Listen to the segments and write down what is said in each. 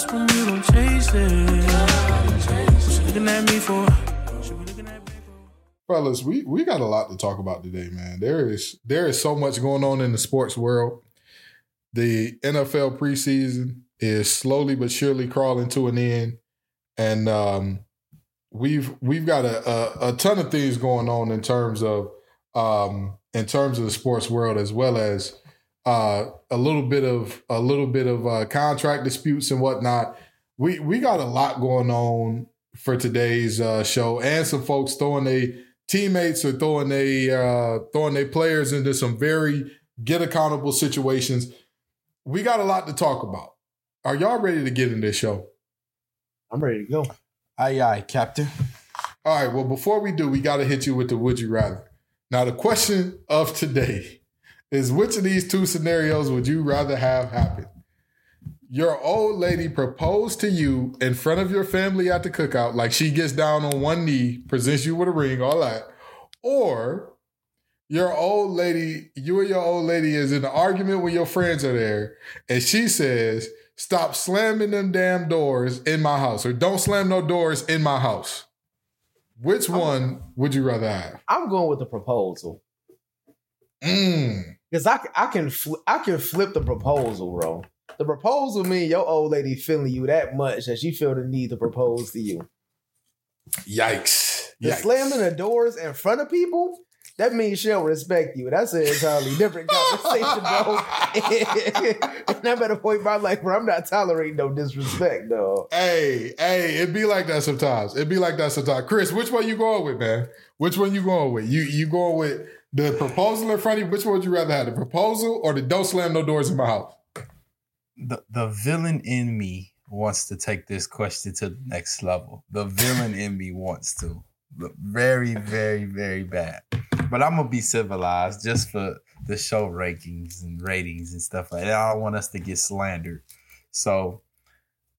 lost when don't chase it. Looking at me for? fellas, we we got a lot to talk about today, man. There is there is so much going on in the sports world. The NFL preseason is slowly but surely crawling to an end, and um, we've we've got a, a, a ton of things going on in terms of um, in terms of the sports world as well as uh, a little bit of a little bit of uh, contract disputes and whatnot. We we got a lot going on for today's uh, show, and some folks throwing their teammates or throwing they uh, throwing their players into some very get accountable situations. We got a lot to talk about. Are y'all ready to get in this show? I'm ready to go. Aye, aye, Captain. All right. Well, before we do, we got to hit you with the would you rather. Now, the question of today is which of these two scenarios would you rather have happen? Your old lady proposed to you in front of your family at the cookout, like she gets down on one knee, presents you with a ring, all that. Or your old lady, you and your old lady is in an argument when your friends are there, and she says, Stop slamming them damn doors in my house, or don't slam no doors in my house. Which one would you rather have? I'm going with the proposal Mm. Because I, I can fl- I can flip the proposal, bro. The proposal mean your old lady feeling you that much that she feel the need to propose to you. Yikes. The Yikes. slamming the doors in front of people, that means she'll respect you. That's an entirely different conversation, bro. and I'm at a point in my life where I'm not tolerating no disrespect, dog. Hey, hey, it be like that sometimes. It be like that sometimes. Chris, which one you going with, man? Which one you going with? You you going with the proposal in front of you? Which one would you rather have? The proposal or the don't slam no doors in my house? The the villain in me wants to take this question to the next level. The villain in me wants to. But Very, very, very bad. But I'm gonna be civilized just for the show rankings and ratings and stuff like that. I don't want us to get slandered. So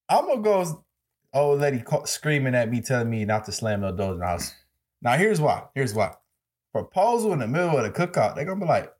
I'm gonna go old lady screaming at me, telling me not to slam no doors in the house. Now here's why. Here's why. Proposal in the middle of the cookout, they're gonna be like,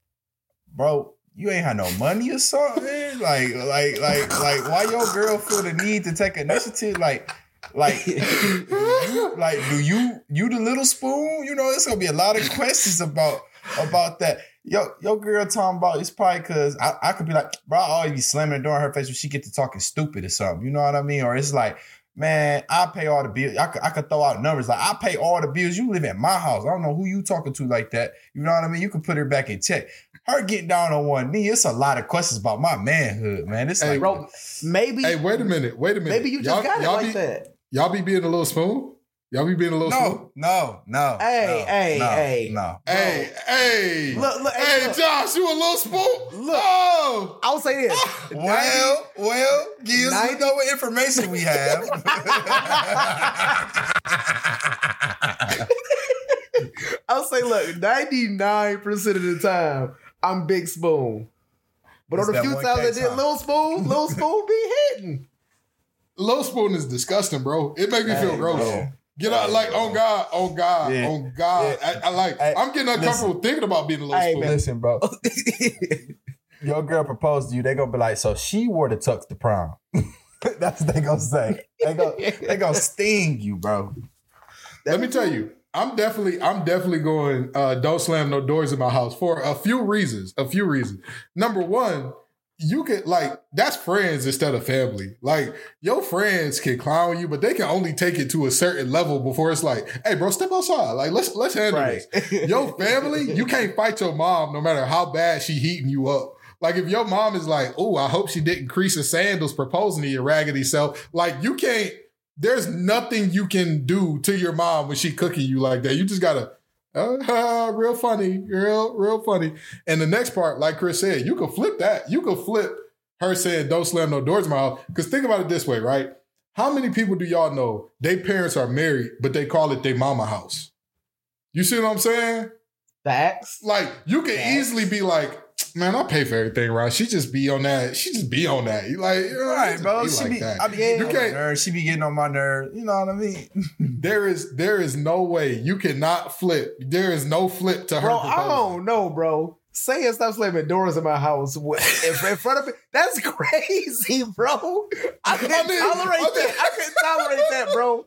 bro, you ain't had no money or something. Like, like, like, like, why your girl feel the need to take initiative? Like, like, you, like, do you you the little spoon? You know, it's gonna be a lot of questions about about that. Yo, your girl talking about it's probably because I, I could be like, bro, I always be slamming the door in her face when she get to talking stupid or something. You know what I mean? Or it's like, man, I pay all the bills. I could, I could throw out numbers like I pay all the bills. You live at my house. I don't know who you talking to like that. You know what I mean? You can put her back in check. Her getting down on one knee. It's a lot of questions about my manhood, man. It's Hey, like, Bro, maybe Hey, wait a minute. Wait a minute. maybe you just Y'all- got it y'all like be, that. Y'all be being a little spoon? Y'all be being a little spoon? no, no, no. Hey, no, hey, no, hey. no. Hey, hey. Look, look, hey, hey, look. Josh, you a little spoon? Look. Oh. I'll say this. Well, well, Giz, we Ninety- know what information we have. I'll say, look, 99% of the time, I'm Big Spoon. But It's on the that few times I did huh? Little Spoon, Little Spoon be hitting. Little spoon is disgusting, bro. It make me feel gross. bro. Get out, like on God, on God, Yeah. on God. Yeah. I, I like. Hey, I'm getting uncomfortable thinking about being a little Hey, spoon. man. Listen, bro. Your girl proposed to you. They gonna be like, so she wore the tux to prom. That's what they gonna say. They gonna they gonna sting you, bro. Let me tell you, I'm definitely, I'm definitely going. Uh, don't slam no doors in my house for a few reasons. A few reasons. Number one, you could like that's friends instead of family. Like your friends can clown you, but they can only take it to a certain level before it's like, hey, bro, step outside. Like let's let's handle Right. this. Your family, you can't fight your mom no matter how bad she heating you up. Like if your mom is like, oh, I hope she didn't crease her sandals proposing to your raggedy self. Like you can't. There's nothing you can do to your mom when she cooking you like that. You just gotta, uh, real funny, real real funny. And the next part, like Chris said, you can flip that. You can flip her saying, "Don't slam no doors in my house." Because think about it this way, right? How many people do y'all know? Their parents are married, but they call it their mama house. You see what I'm saying? Facts. Like you can Facts. easily be like, man, I pay for everything, right? She just be on that. She just be on that. You like, you know, Right, bro. be She like be, that. I be getting You on my nerves. She be getting on my nerves. You know what I mean? There is there is no way you cannot flip. There is no flip to her. Bro, I don't know, bro. saying stop slamming doors in my house in, in front of me. That's crazy, bro. I can't I mean, tolerate I mean- that. I can't tolerate that, bro.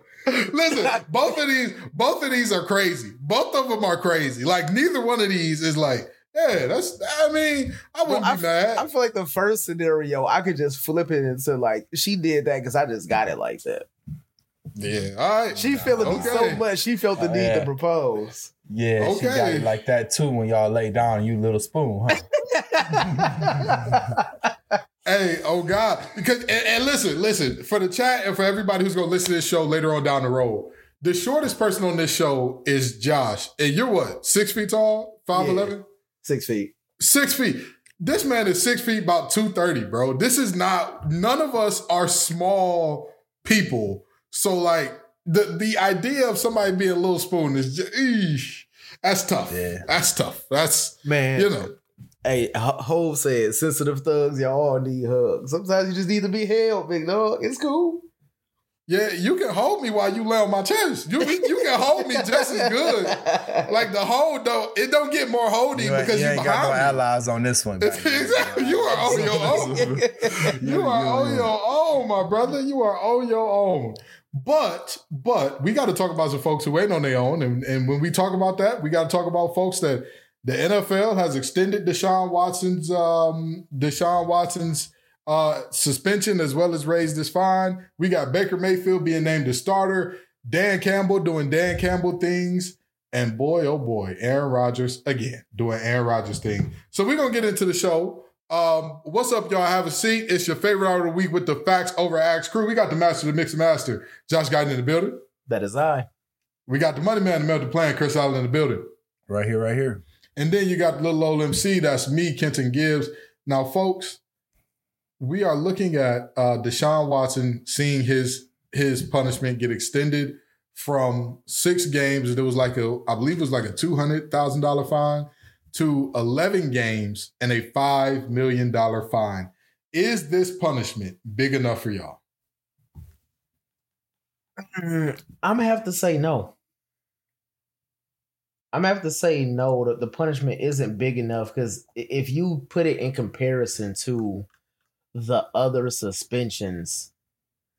Listen, both of these, both of these are crazy. Both of them are crazy. Like neither one of these is like, yeah, that's. I mean, I wouldn't Well, be mad. I feel like the first scenario, I could just flip it into like she did that because I just got it like that. yeah, all right. She feeling me so much, she felt the Oh, need yeah. to propose. Yeah, she got Okay. it like that too when y'all lay down, you little spoon, huh? Hey, oh God! Because and, and listen, listen for the chat and for everybody who's gonna listen to this show later on down the road. The shortest person on this show is Josh, and you're what six feet tall, five Yeah. eleven, Six feet. six feet. This man is six feet, about two thirty, bro. This is not. None of us are small people, so like the the idea of somebody being a little spoon is just, eesh, that's tough. Yeah. That's tough. That's Man, you know. Hey, Ho- Hov said, sensitive thugs, y'all all need hugs. Sometimes you just need to be held, big dog. It's cool. Yeah, you can hold me while you lay on my chest. You you can hold me just as good. Like the hold though, it don't get more holding You, because you you ain't got no behind me. allies on this one. exactly. You are on your own. You are on your own, my brother. You are on your own. But but we got to talk about some folks who ain't on their own, and and when we talk about that, we got to talk about folks that the NFL has extended Deshaun Watson's um Deshaun Watson's uh suspension as well as raised his fine. We got Baker Mayfield being named the starter, Dan Campbell doing Dan Campbell things, and boy oh boy, Aaron Rodgers again doing Aaron Rodgers thing. So we're gonna get into the show. Um, what's up, y'all? Have a seat. It's your favorite hour of the week with the facts over Axe crew. We got the master, the mix master, Josh Guyton in the building. That is I. We got the money man, the melted plan, Chris Allen in the building. Right here, right here. And then you got the little old MC, that's me, Kenton Gibbs. Now, folks, we are looking at uh, Deshaun Watson seeing his his punishment get extended from six games. There was like a, I believe it was like a two hundred thousand dollar fine to eleven games and a five million dollar fine. Is this punishment big enough for y'all? Mm, I'm gonna have to say no. I'm gonna have to say no. The, the punishment isn't big enough because if you put it in comparison to the other suspensions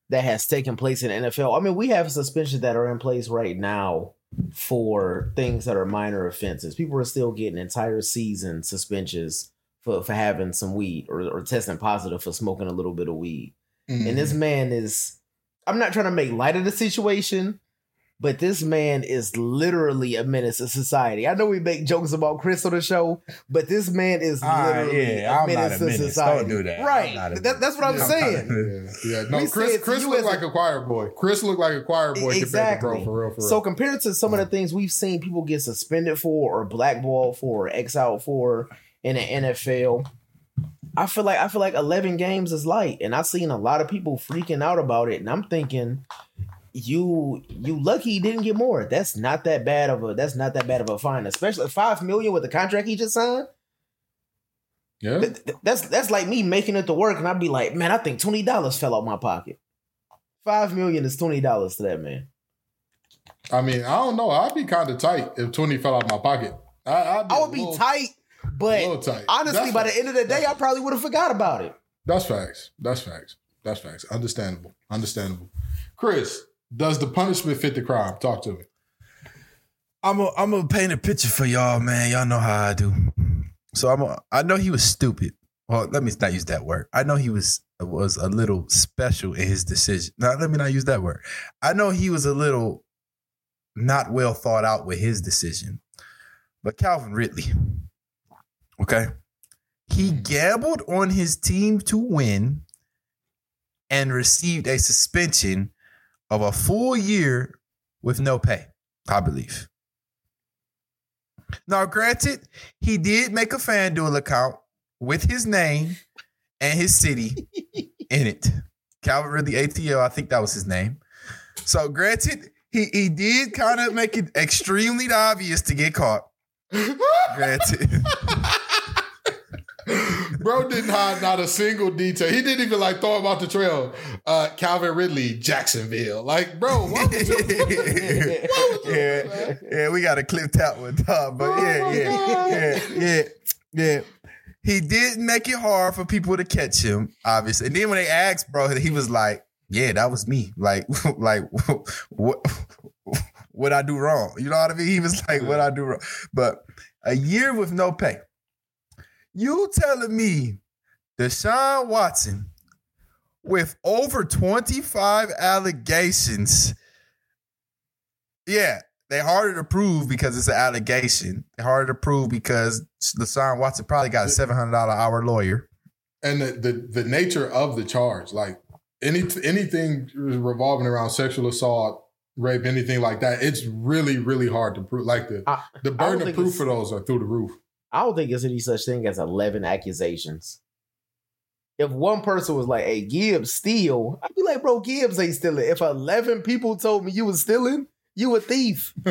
that has taken place in the NFL, I mean, we have suspensions that are in place right now for things that are minor offenses. People are still getting entire season suspensions for, for having some weed or, or testing positive for smoking a little bit of weed. And this mm-hmm. man is, I'm not trying to make light of the situation, but this man is literally a menace to society. I know we make jokes about Chris on the show, but this man is Ah, literally yeah, a I'm not menace a to menace. society. Don't do that. Right. That, that's what I'm Yeah. saying. yeah, yeah. No, We Chris. said Chris looked as a- like a choir boy. Chris looked like a choir boy compared to Exactly. bro. For real, for real. So compared to some of the things we've seen people get suspended for or blackballed for or X out for in the NFL, I feel like I feel like 11 games is light and I've seen a lot of people freaking out about it and I'm thinking you you lucky he didn't get more. That's not that bad of a that's not that bad of a fine, especially 5 million with the contract he just signed. yeah. Th- th- That's that's like me making it to work and I'd be like, "Man, I think $20 fell out my pocket." 5 million is $20 to that man. I mean, I don't know. I'd be kind of tight if 20 fell out my pocket. I, I'd I a would be tight, but tight. honestly, That's by the end of the day, I probably would have forgot about it. That's facts. That's facts. That's facts. Understandable. Understandable. Chris, does the punishment fit the crime? Talk to me. I'm a, I'm gonna paint a picture for y'all, man. Y'all know how I do. So I'm a, I know he was stupid. Well, let me not use that word. I know he was was a little special in his decision. Now, let me not use that word. I know he was a little not well thought out with his decision. But Calvin Ridley, okay, he gambled on his team to win and received a suspension of a full year with no pay. I believe. Now, granted, he did make a FanDuel account with his name and his city in it. Calvin Ridley ATL, I think that was his name. So, granted, he, he did kind of make it extremely obvious to get caught. Granted. Bro didn't hide not a single detail. He didn't even like throw him out the trail. Uh, Calvin Ridley, Jacksonville. Like, bro, what was you? yeah, yeah, we got to clip that one, dog. But Oh yeah, yeah, yeah, yeah, Yeah. He did make it hard for people to catch him, obviously. And then when they asked, bro, he was like, "Yeah, that was me. Like, like what what I do wrong? You know what I mean?" He was like, "What I do wrong?" But a year with no pay. You telling me Deshaun Watson with over 25 allegations. Yeah, they're harder to prove because it's an allegation. They're harder to prove because Deshaun Watson probably got a seven hundred dollar hour lawyer. And the, the the nature of the charge, like any anything revolving around sexual assault, rape, anything like that, it's really really hard to prove. Like the I, the burden of proof for those are through the roof. I don't think there's any such thing as eleven accusations. If one person was like, "Hey, Gibbs steal," I'd be like, "Bro, Gibbs ain't stealing." If eleven people told me you was stealing, you a thief.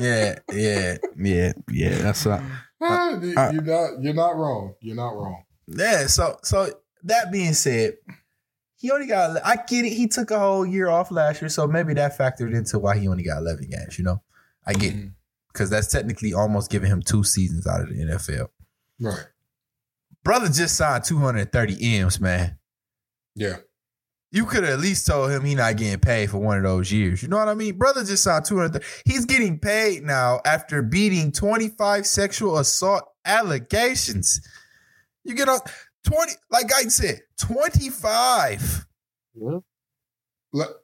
Yeah, yeah, yeah, yeah. That's what. Ah, you- I- you're not you're not wrong. You're not wrong. Yeah. So, so that being said, he only got. I get it. He took a whole year off last year, so maybe that factored into why he only got eleven games. You know, I get it because that's technically almost giving him two seasons out of the NFL. Right. Brother just signed 230 M's, man. Yeah. You could have at least told him he not getting paid for one of those years. You know what I mean? Brother just signed 200. He's getting paid now after beating 25 sexual assault allegations. You get a 20, like I said, 25. Le-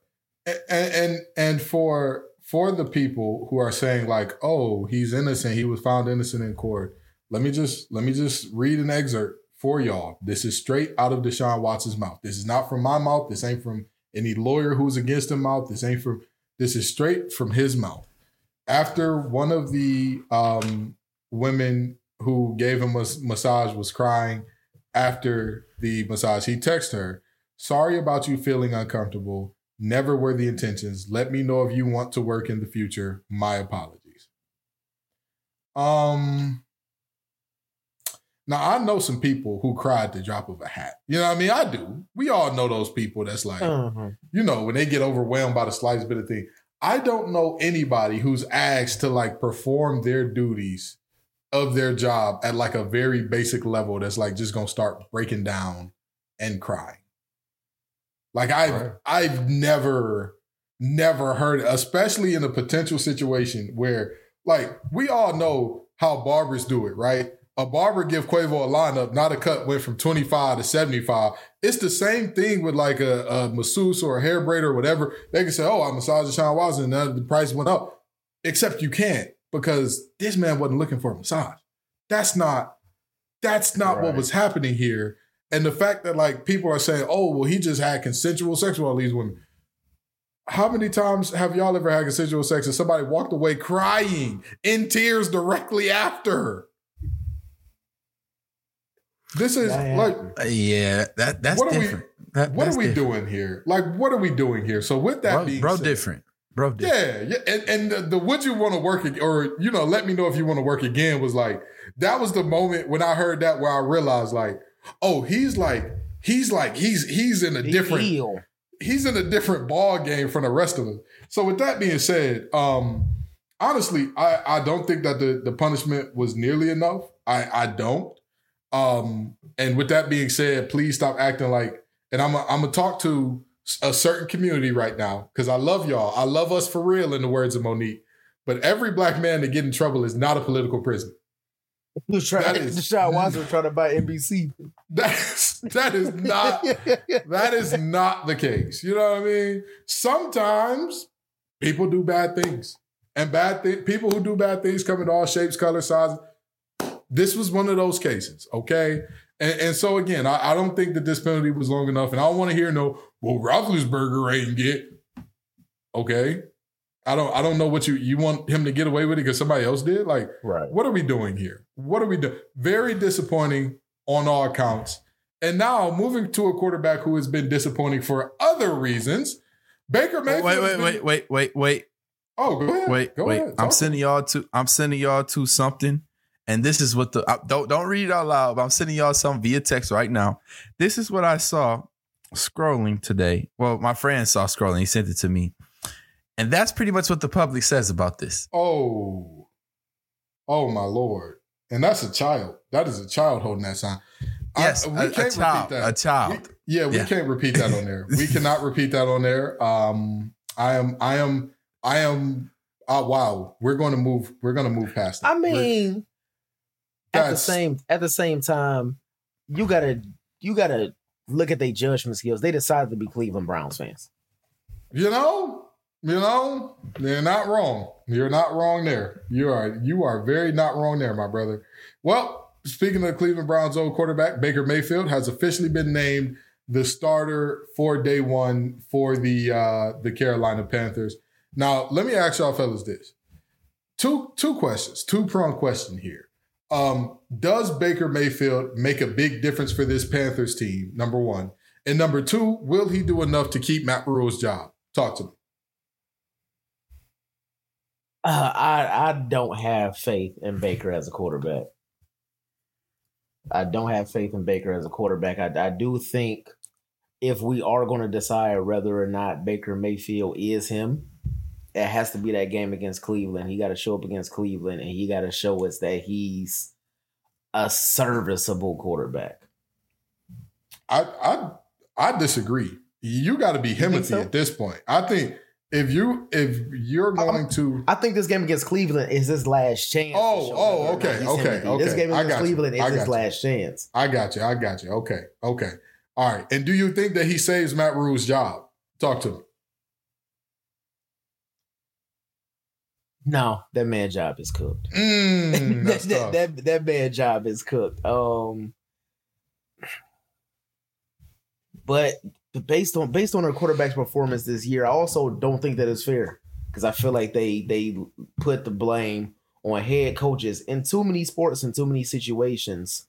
and and and for for the people who are saying like oh he's innocent. He was found innocent in court. Let me just let me just read an excerpt for y'all. This is straight out of deshaun watson's mouth. This is not from my mouth. This ain't from any lawyer who's against him mouth. This ain't from this is straight from his mouth. After one of the um women who gave him a massage was crying after the massage he texted her sorry about you feeling uncomfortable Never were the intentions. Let me know if you want to work in the future. My apologies. Um now I know some people who cried the drop of a hat. You know what I mean? I do. We all know those people that's like, Mhm. you know, when they get overwhelmed by the slightest bit of thing. I don't know anybody who's asked to like perform their duties of their job at like a very basic level that's like just gonna start breaking down and crying. Like I've Right. I've never never heard, especially in a potential situation where like we all know how barbers do it, right? A barber give Quavo a lineup, not a cut went from 25 to 75. It's the same thing with like a, a masseuse or a hair braider or whatever. They can say, oh, I massaged Sean Watson and the price went up. Except you can't because this man wasn't looking for a massage. That's not that's not what was happening here. And the fact that like people are saying, oh, well, he just had consensual sex with all these women. How many times have y'all ever had consensual sex and somebody walked away crying in tears directly after? This is That like. Uh, Yeah, that that's What are we- different. That- what are we different. doing here? Like, what are we doing here? So with that Bro, being bro said, different. Bro different. yeah, yeah, and, and the, the would you want to work ag- or you know let me know if you want to work again was like that was the moment when I heard that where I realized like oh he's like he's like he's he's in a Big different deal. he's in a different ball game from the rest of us. So with that being said, um, honestly, I, I don't think that the, the punishment was nearly enough. I, I don't. Um, and with that being said, please stop acting like, and I'm i I'm gonna talk to a certain community right now because I love y'all. I love us for real, in the words of Mo'Nique. But every black man that get in trouble is not a political prisoner. Was trying, That is- Deshaun Watson was trying to buy NBC. That's that is not that is not the case. You know what I mean? Sometimes people do bad things. And bad people who do bad things come in all shapes, colors, sizes. This was one of those cases, okay? And, and so again, I, I don't think that this penalty was long enough. And I don't want to hear no, well, Roethlisberger ain't get. Okay. I don't I don't know what you you want him to get away with it because somebody else did. Like, right. what are we doing here? What are we doing? Very disappointing on all accounts. And now moving to a quarterback who has been disappointing for other reasons. Baker Wait, Mayfield. wait, wait, been- wait, wait, wait, wait, Oh, go ahead. wait, Go wait. ahead. I'm sending y'all to. I'm sending y'all to something, and this is what the I, don't don't read it out loud. But I'm sending y'all something via text right now. This is what I saw scrolling today. Well, my friend saw scrolling. He sent it to me, and that's pretty much what the public says about this. Oh. Oh my lord. and that's a child. That is a child holding that sign. Yes, I, a, a child. A child. We, yeah, we Yeah. can't repeat that on there. We cannot repeat that on there. Um, I am, I am, I am. Oh, wow, we're going to move. We're going to move past. It. I We're- mean, at the same at the same time, you gotta you gotta look at their judgment skills. They decided to be Cleveland Browns fans. You know, you know, they're not wrong. You're not wrong there. You are you are very not wrong there, my brother. Well, speaking of the Cleveland Browns old quarterback, Baker Mayfield has officially been named the starter for day one for the uh the Carolina Panthers. Now, let me ask y'all fellas this. Two two questions, two prong question here. Um, does Baker Mayfield make a big difference for this Panthers team? Number one. And number two, will he do enough to keep Matt Rhule's job? Talk to me. Uh, I I don't have faith in Baker as a quarterback. I don't have faith in Baker as a quarterback. I, I do think if we are going to decide whether or not Baker Mayfield is him, it has to be that game against Cleveland. He got to show up against Cleveland, and he got to show us that he's a serviceable quarterback. I I I disagree. You got to be think Himothy so? at this point. I think if you if you're going to I think this game against Cleveland is his last chance. Oh, oh, okay, okay, okay. This game against got you. Cleveland is his you. last chance. I got you. I got you. Okay. Okay. All right. And do you think that he saves Matt Rhule's job? Talk to me. No, that man job is cooked. Mm, that, that, that that man job is cooked. Um, but based on based on our quarterback's performance this year, I also don't think that it's fair because I feel like they they put the blame on head coaches in too many sports and too many situations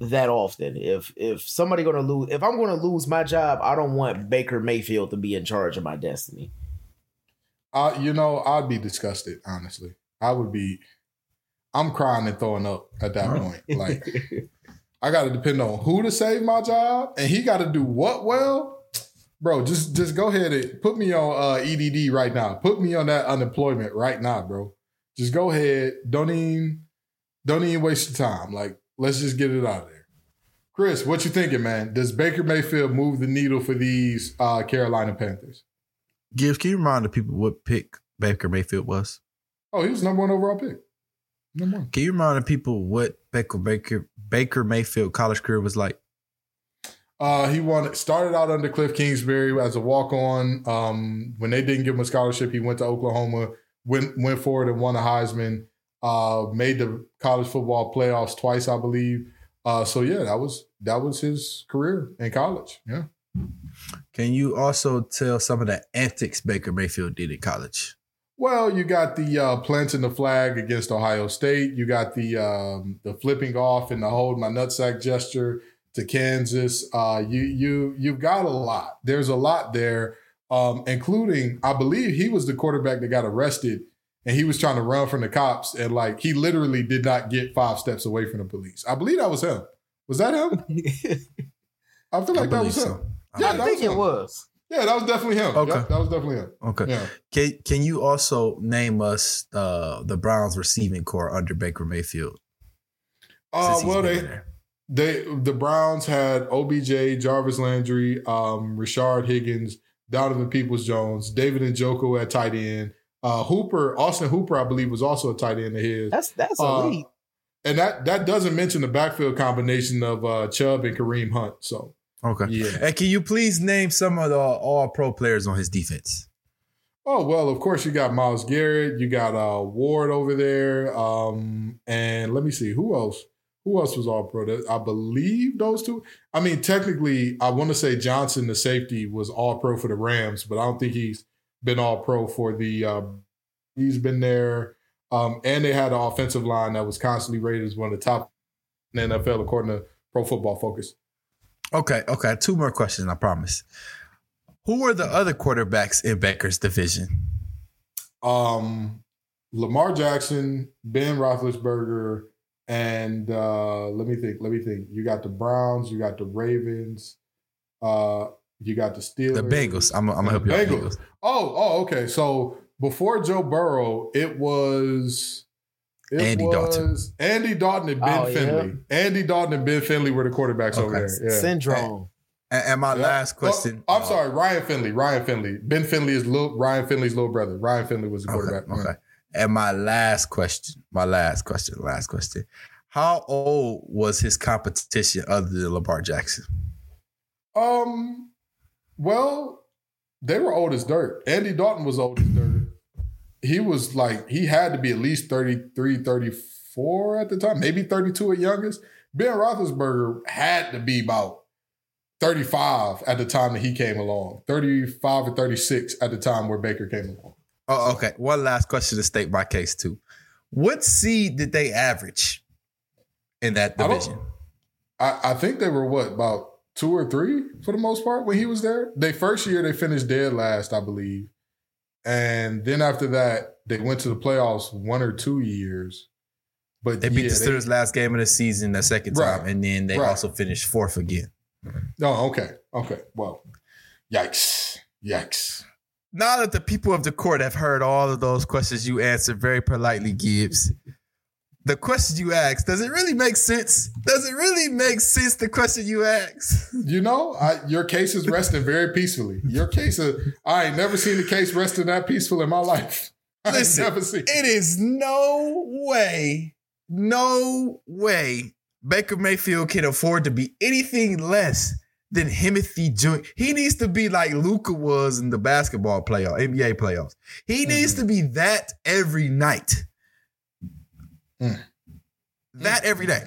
that often. If if somebody gonna lose, if I'm gonna lose my job, I don't want Baker Mayfield to be in charge of my destiny. Uh, you know, I'd be disgusted. Honestly, I would be. I'm crying and throwing up at that point. Like, I got to depend on who to save my job, and he got to do what well, bro. Just just go ahead and put me on uh, EDD right now. Put me on that unemployment right now, bro. Just go ahead. Don't even don't even waste your time. Like, let's just get it out of there. Chris, what you thinking, man? Does Baker Mayfield move the needle for these uh, Carolina Panthers? Gibbs, can you remind the people what pick Baker Mayfield was? Oh, he was number one overall pick. Number one. Can you remind the people what Baker Baker Baker Mayfield college career was like? Uh, he won. Started out under Kliff Kingsbury as a walk on. Um, when they didn't give him a scholarship, he went to Oklahoma. Went went forward and won a Heisman. Uh, made the college football playoffs twice, I believe. Uh, so yeah, that was that was his career in college. Yeah. Can you also tell some of the antics Baker Mayfield did in college? Well, you got the uh, planting the flag against Ohio State. You got the um, the flipping off and the hold my nutsack gesture to Kansas. Uh, you you you've got a lot. There's a lot there, um, including I believe he was the quarterback that got arrested and he was trying to run from the cops and like he literally did not get five steps away from the police. I believe that was him. Was that him? I feel like that was him. so. Yeah, I think it was. Yeah, that was definitely him. Okay. Yep, that was definitely him. Okay. Yeah. Can Can you also name us uh, the Browns receiving corps under Baker Mayfield? Uh, well, they? They the Browns had OBJ, Jarvis Landry, um, Rashard Higgins, Donovan Peoples Jones, David Njoku at tight end. Uh, Hooper, Austin Hooper, I believe, was also a tight end of his. That's that's Uh, elite. And that that doesn't mention the backfield combination of uh, Chubb and Kareem Hunt. So Okay. yeah. And can you please name some of the All Pro players on his defense? Oh well, of course you got Myles Garrett, you got uh, Ward over there, um, and let me see who else. Who else was all pro? I believe those two. I mean, technically, I want to say Johnson, the safety, was all pro for the Rams, but I don't think he's been all pro for the. Uh, he's been there, um, and they had an offensive line that was constantly rated as one of the top in the NFL according to Pro Football Focus. Okay. Okay. Two more questions. I promise. Who are the other quarterbacks in Baker's division? Um, Lamar Jackson, Ben Roethlisberger, and uh, let me think. Let me think. You got the Browns. You got the Ravens. Uh, you got the Steelers. The Bengals. I'm, I'm gonna help you. Bengals. Bengals. Oh, oh, okay. So before Joe Burrow, it was It Andy Dalton. Andy Dalton and Ben Oh, yeah. Finley. Andy Dalton and Ben Finley were the quarterbacks over there. Yeah. Syndrome. And, and my Yeah. last question. Oh, I'm uh, sorry, Ryan Finley. Ryan Finley. Ben Finley is little Ryan Finley's little brother. Ryan Finley was the Okay, quarterback. okay. And my last question, my last question, last question. How old was his competition other than Lamar Jackson? Um, well, they were old as dirt. Andy Dalton was old as dirt. He was like, he had to be at least 33, 34 at the time, maybe 32 at youngest. Ben Roethlisberger had to be about 35 at the time that he came along, 35 or 36 at the time where Baker came along. Oh, okay. One last question to state my case too. What seed did they average in that I division? I, I think they were what, about two or three for the most part when he was there? They first year they finished dead last, I believe. And then after that, they went to the playoffs one or two years. But They beat yeah, the Steelers last game of the season the second time, and then they Right. also finished fourth again. Oh, okay. Okay. Well, yikes. Yikes. Now that the people of the court have heard all of those questions you answered very politely, Gibbs, the question you asked, does it really make sense? Does it really make sense, the question you asked? You know, I, your case is resting very peacefully. Your case is, I ain't never seen a case resting that peaceful in my life. I Listen, never seen It is no way, no way Baker Mayfield can afford to be anything less than Timothy Jr. He needs to be like Luka was in the basketball playoff, NBA playoffs. He needs mm-hmm. to be that every night. Mm. That every day.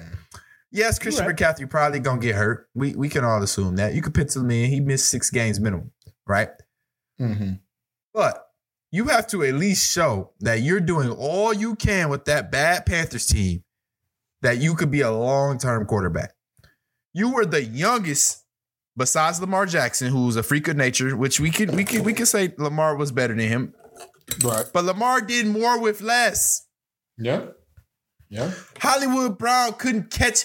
Yes, Christian Right. McCaffrey probably gonna get hurt. We we can all assume that. You could pencil him in. He missed six games minimum, right? Mm-hmm. But you have to at least show that you're doing all you can with that bad Panthers team that you could be a long term quarterback. You were the youngest, besides Lamar Jackson, who's a freak of nature, which we could we could we could say Lamar was better than him, Right. but Lamar did more with less. Yeah. Yeah. Hollywood Brown couldn't catch.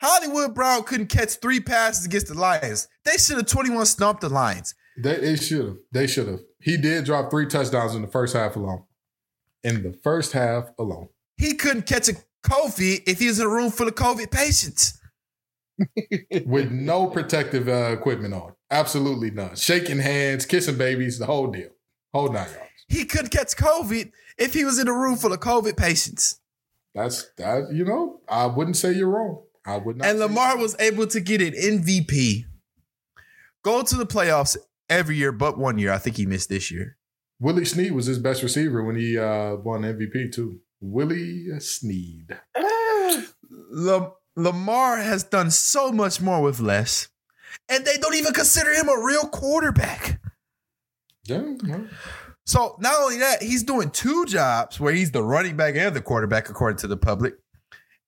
Hollywood Brown couldn't catch three passes against the Lions. They should have 21 stomped the Lions. They, they should have. They should have. He did drop three touchdowns in the first half alone. In the first half alone. He couldn't catch a COVID if he was in a room full of COVID patients. With no protective uh, equipment on. Absolutely none. Shaking hands, kissing babies, the whole deal. Whole nine yards. He couldn't catch COVID if he was in a room full of COVID patients. That's that, you know, I wouldn't say you're wrong. I would not. And Lamar was able to get an MVP, go to the playoffs every year, but one year. I think he missed this year. Willie Snead was his best receiver when he uh, won MVP too. Willie Snead. Lam- Lamar has done so much more with less, and they don't even consider him a real quarterback. Yeah. yeah. So not only that, he's doing two jobs where he's the running back and the quarterback, according to the public.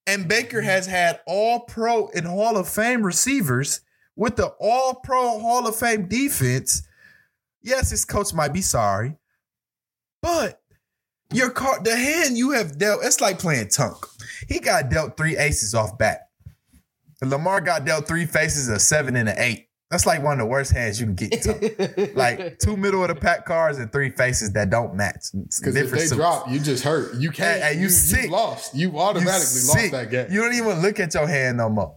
And Baker mm-hmm. has had all pro and Hall of Fame receivers with the all pro Hall of Fame defense. Yes, his coach might be sorry, but your car, the hand you have dealt, it's like playing Tunk. He got dealt three aces off bat. Lamar got dealt three faces, a seven and an eight. That's like one of the worst hands you can get. Tunk like two middle of the pack cards and three faces that don't match. Because if they suits. drop, you just hurt. You can't. Hey, hey, you you, sick. you lost. You You automatically lost that game. You don't even look at your hand no more.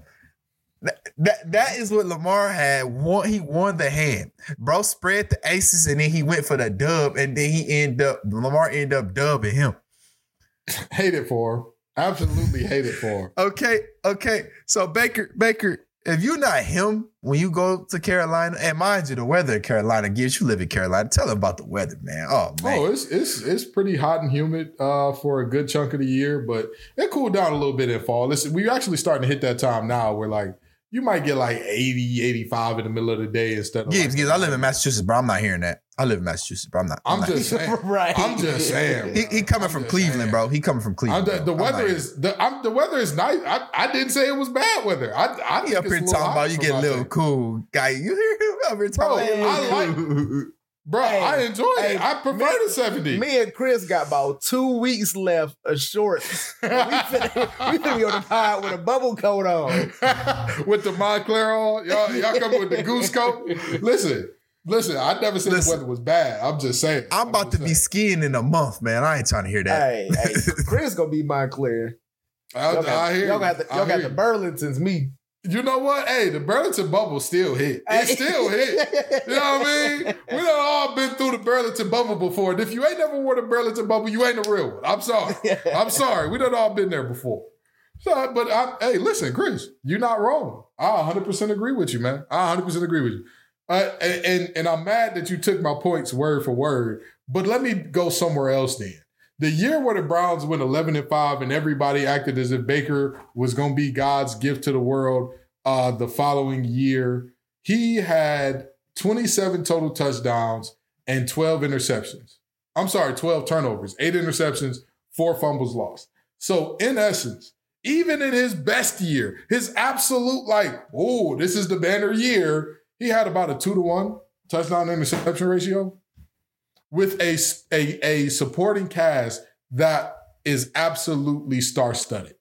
That, that, that is what Lamar had. Won, he won the hand. Bro spread the aces and then he went for the dub and then he ended up Lamar ended up dubbing him. hate it for him. Absolutely hate it for him. Okay, okay. So Baker, Baker, if you're not him when you go to Carolina, and mind you, the weather in Carolina gives you live in Carolina. Tell them about the weather, man. Oh man. Oh, it's it's it's pretty hot and humid uh, for a good chunk of the year, but it cooled down a little bit in fall. Listen, we're actually starting to hit that time now where like you might get like 80, 85 in the middle of the day instead of Gibbs, like- Gibbs, I live in Massachusetts, but I'm not hearing that. I live in Massachusetts, but I'm not. I'm not- just saying. right. I'm just saying. He, he coming I'm from Cleveland, saying. bro. He coming from I'm Cleveland. the, the bro. I'm weather is the I'm, the weather is nice. I, I didn't say it was bad weather. I I He up here talking about you for get a little thing. cool guy. You hear him up here Bro, talking? I like. Bro, Hey, I enjoy hey, it. I prefer me- the 70. Me and Chris got about two weeks left of shorts. we finna, we finna be on the pod with a bubble coat on. with the Moncler on. Y'all, y'all come with the goose coat. Listen, Listen, I never said Listen. the weather was bad. I'm just saying. I'm about to just be skiing in a month, man. I ain't trying to hear that. Hey, hey, Chris gonna be Moncler. I, Y'all got, I hear y'all got the, y'all got the. Burlingtons. Me, You know what? Hey, the Burlington bubble still hit. It still hit. You know what I mean? We done all been through the Burlington bubble before. And if you ain't never wore the Burlington bubble, you ain't a real one. I'm sorry. I'm sorry. We done all been there before. So, but I, hey, listen, Chris, you're not wrong. I 100% agree with you, man. I 100% agree with you. Uh, and, and I'm mad that you took my points word for word. But let me go somewhere else then. The year where the Browns went 11 and 5 and everybody acted as if Baker was going to be God's gift to the world uh, the following year, he had 27 total touchdowns and 12 interceptions. I'm sorry, 12 turnovers, eight interceptions, four fumbles lost. So, in essence, even in his best year, his absolute, like, oh, this is the banner year, he had about a two to one touchdown interception ratio with a, a, a supporting cast that is absolutely star studded.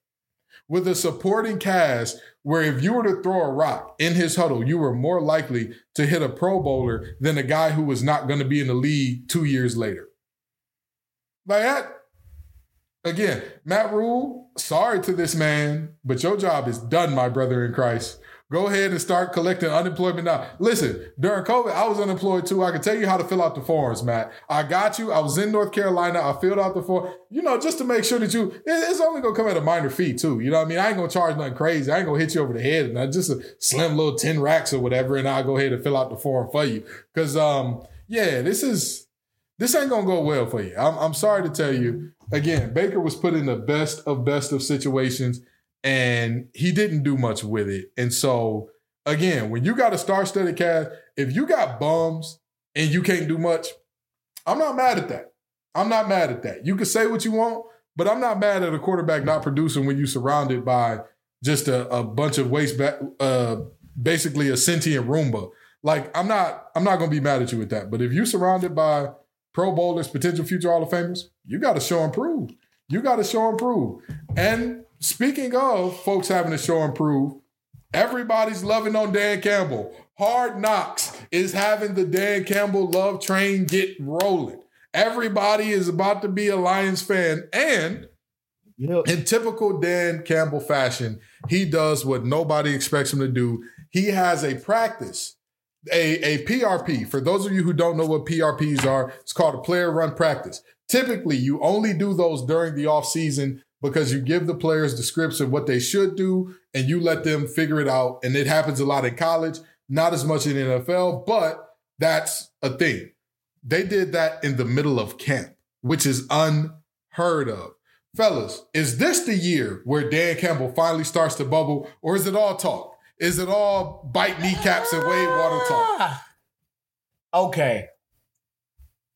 With a supporting cast where if you were to throw a rock in his huddle, you were more likely to hit a Pro Bowler than a guy who was not going to be in the league two years later. Like that, again, Matt Rhule, sorry to this man, but your job is done, my brother in Christ. Go ahead and start collecting unemployment now. Listen, during COVID, I was unemployed too. I can tell you how to fill out the forms, Matt. I got you. I was in North Carolina. I filled out the form, you know, just to make sure that you, it's only going to come at a minor fee too. You know what I mean? I ain't going to charge nothing crazy. I ain't going to hit you over the head and I just a slim little 10 racks or whatever. And I'll go ahead and fill out the form for you. Cause, um, yeah, this is, this ain't gonna go well for you. I'm, I'm sorry to tell you. Again, Baker was put in the best of best of situations, and he didn't do much with it. And so, again, when you got a star-studded cast, if you got bums and you can't do much, I'm not mad at that. I'm not mad at that. You can say what you want, but I'm not mad at a quarterback not producing when you're surrounded by just a, a bunch of waste, ba- uh, basically a sentient Roomba. Like I'm not, I'm not gonna be mad at you with that. But if you're surrounded by Pro Bowlers, potential future Hall of Famers, you got to show and prove. You got to show and prove. And speaking of folks having to show and prove, everybody's loving on Dan Campbell. Hard Knocks is having the Dan Campbell love train get rolling. Everybody is about to be a Lions fan. And Yep. in typical Dan Campbell fashion, he does what nobody expects him to do. He has a practice, a, a PRP. For those of you who don't know what PRPs are, it's called a player run practice. Typically, you only do those during the off season because you give the players the scripts of what they should do and you let them figure it out. And it happens a lot in college, not as much in the NFL, but that's a thing. They did that in the middle of camp, which is unheard of. Fellas, is this the year where Dan Campbell finally starts to bubble, or is it all talk? Is it all bite kneecaps and wave water talk? Okay.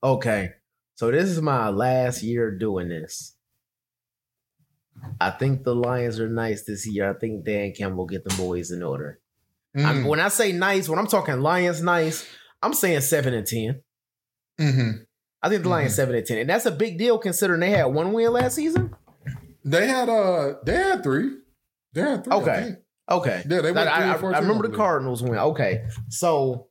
Okay. So this is my last year doing this. I think the Lions are nice this year. I think Dan Campbell get the boys in order. Mm, when I say nice, when I'm talking Lions nice, I'm saying seven and ten. mhm. I think the Lions Mhm. seven and ten, and that's a big deal considering they had one win last season. They had uh they had three. They had three. Okay. Okay, Yeah, they went I, three I-. I remember the Cardinals win. Okay, so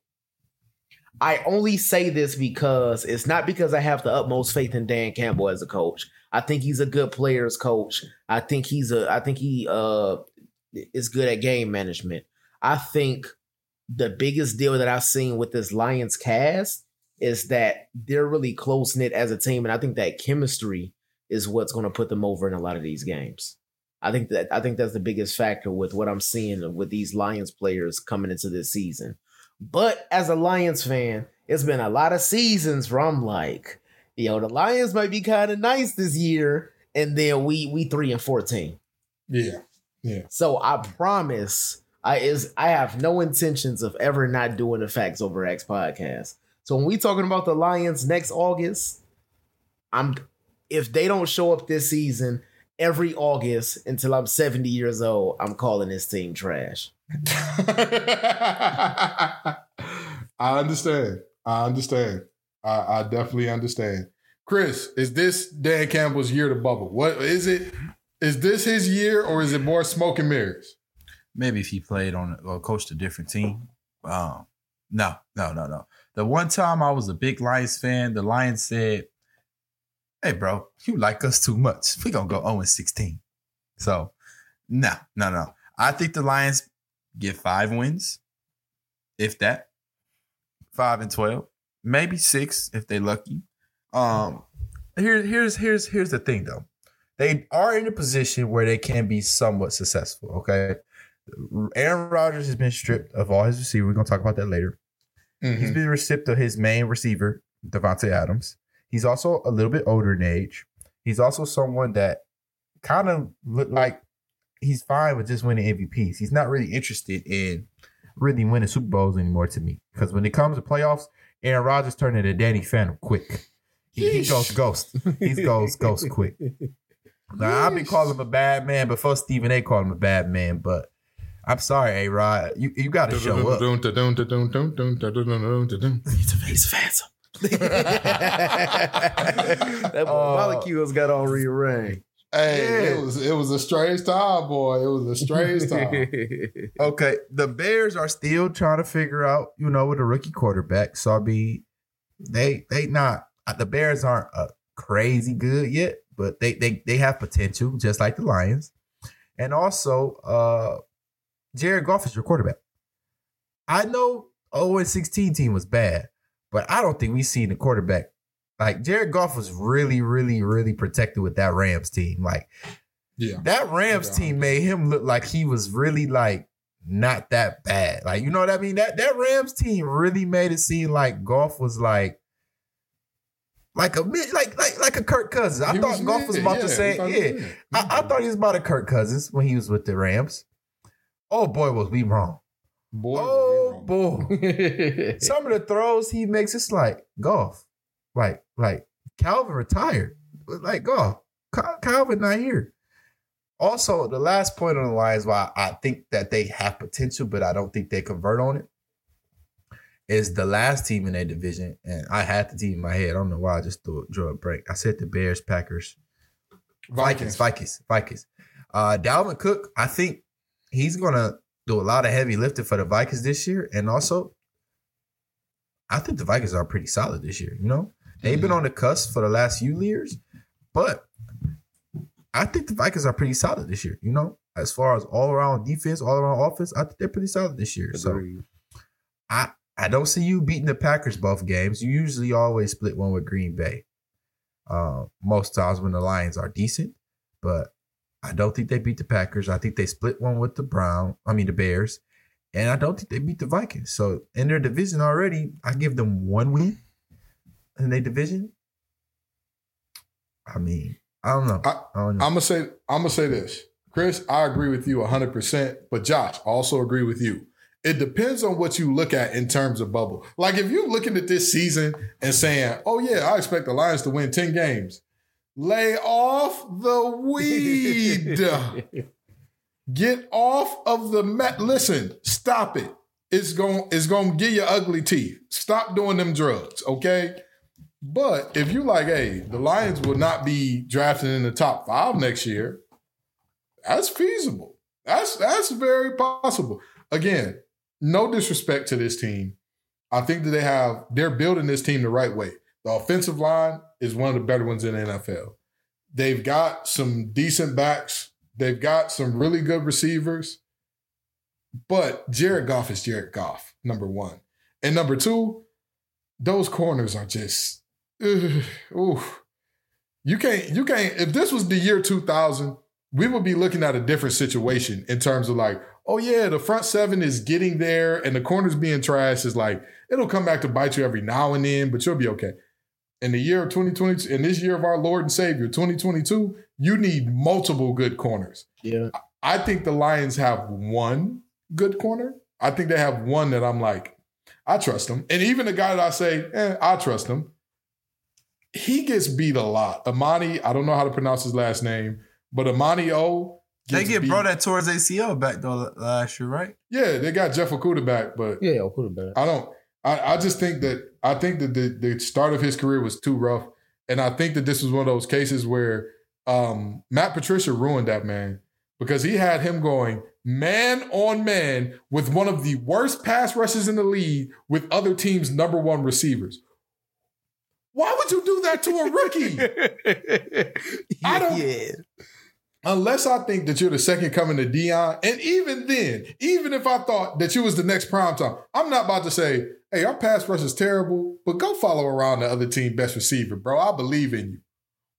I only say this because it's not because I have the utmost faith in Dan Campbell as a coach. I think he's a good players coach. I think he's a. I think he uh is good at game management. I think the biggest deal that I've seen with this Lions cast is that they're really close knit as a team, and I think that chemistry is what's going to put them over in a lot of these games. I think that I think that's the biggest factor with what I'm seeing with these Lions players coming into this season. But as a Lions fan, it's been a lot of seasons where I'm like, yo, the Lions might be kind of nice this year, and then we we three and fourteen. Yeah. Yeah. So I promise I is I have no intentions of ever not doing the Facts Over X podcast. So when we talking about the Lions next August, I'm if they don't show up this season every August until I'm 70 years old, I'm calling this team trash. I understand. I understand. I, I definitely understand. Chris, is this Dan Campbell's year to bubble? What is it? Is this his year or is it more smoke and mirrors? Maybe if he played on or coached a different team. Um, No, no, no, no. The one time I was a big Lions fan, the Lions said, Hey, bro, you like us too much. we going to go 0 16. So, no, no, no. I think the Lions get five wins, if that. Five and 12, maybe six if they're lucky. Um, here, here's here's here's the thing though. They are in a position where they can be somewhat successful. Okay. Aaron Rodgers has been stripped of all his receivers. We're gonna talk about that later. Mhm. He's been stripped of his main receiver, Davante Adams. He's also a little bit older in age. He's also someone that kind of look like he's fine with just winning MVPs. He's not really interested in really winning Super Bowls anymore to me. Because when it comes to playoffs, Aaron Rodgers turned into Danny Phantom quick. He, he goes ghost. He goes ghost quick. Now I've been calling him a bad man before Stephen A. called him a bad man, but I'm sorry, A Rod. You you got to show up. He's a face phantom. that Uh, molecules got all rearranged. Hey, Yeah. it was it was a strange time, boy. It was a strange time. Okay, the Bears are still trying to figure out, you know, with a rookie quarterback. So I be they they not the Bears aren't uh, crazy good yet, but they they they have potential, just like the Lions. And also, uh Jared Goff is your quarterback. I know 0 and 16 team was bad, but I don't think we've seen the quarterback. Like Jared Goff was really, really, really protected with that Rams team. Like Yeah. that Rams Yeah. team made him look like he was really like not that bad. Like, you know what I mean? That that Rams team really made it seem like Goff was like like a like like like a Kirk Cousins. I He thought Goff was about to say, we thought he yeah. I, I thought he was about a Kirk Cousins when he was with the Rams. Oh boy, was we wrong. boy, Oh wrong. boy. Some of the throws he makes, it's like Goff. Like, like Calvin retired. Like. Cal- Calvin not here. Also, the last point on the Lions why I think that they have potential, but I don't think they convert on it, is the last team in their division. And I had the team in my head. I don't know why I just threw, drew a break. I said the Bears, Packers, Vikings, Vikings, Vikings. Uh, Dalvin Cook, I think he's gonna do a lot of heavy lifting for the Vikings this year, and also, I think the Vikings are pretty solid this year. You know, they've been on the cusp for the last few years, but I think the Vikings are pretty solid this year. You know, as far as all around defense, all around offense, I think they're pretty solid this year. So I I don't see you beating the Packers both games. You usually always split one with Green Bay. Uh, most times when the Lions are decent, but I don't think they beat the Packers. I think they split one with the Brown. I mean the Bears, and I don't think they beat the Vikings. So in their division already, I give them one win in their division. I mean, I don't know. I- I don't know. I'm gonna say I'm gonna say this, Chris. I agree with you 100, percent but Josh I also agree with you. It depends on what you look at in terms of bubble. Like if you're looking at this season and saying, "Oh yeah, I expect the Lions to win 10 games," lay off the weed. Get off of the mat. Listen, stop it. It's going it's going to get you ugly teeth. Stop doing them drugs, okay? But if you like, hey, the Lions will not be drafted in the top five next year, that's feasible. That's that's very possible. Again, no disrespect to this team. I think that they have they're building this team the right way. The offensive line is one of the better ones in the NFL. They've got some decent backs. They've got some really good receivers. But Jared Goff is Jared Goff, number one. And number two, those corners are just Oof. You can't, you can't, if this was the year 2000, we would be looking at a different situation in terms of like, oh yeah, the front seven is getting there and the corners being trash is like, it'll come back to bite you every now and then, but you'll be okay. In the year of 2020, in this year of our Lord and Savior, 2022, you need multiple good corners. Yeah. I think the Lions have one good corner. I think they have one that I'm like, I trust them, And even the guy that I say, eh, I trust him, he gets beat a lot. Amani, I don't know how to pronounce his last name, but Amani O. they get beat. brought that towards ACL back though last year, right? Yeah, they got Jeff Okudah back, but Yeah, I'll put it back. I don't. I, I just think that I think that the, the start of his career was too rough, and I think that this was one of those cases where um, Matt Patricia ruined that man because he had him going man on man with one of the worst pass rushes in the league with other teams' number one receivers. Why would you do that to a rookie? I don't- Yeah. Unless I think that you're the second coming to Deion, and even then, even if I thought that you was the next prime time, I'm not about to say, "Hey, our pass rush is terrible," but go follow around the other team best receiver, bro. I believe in you.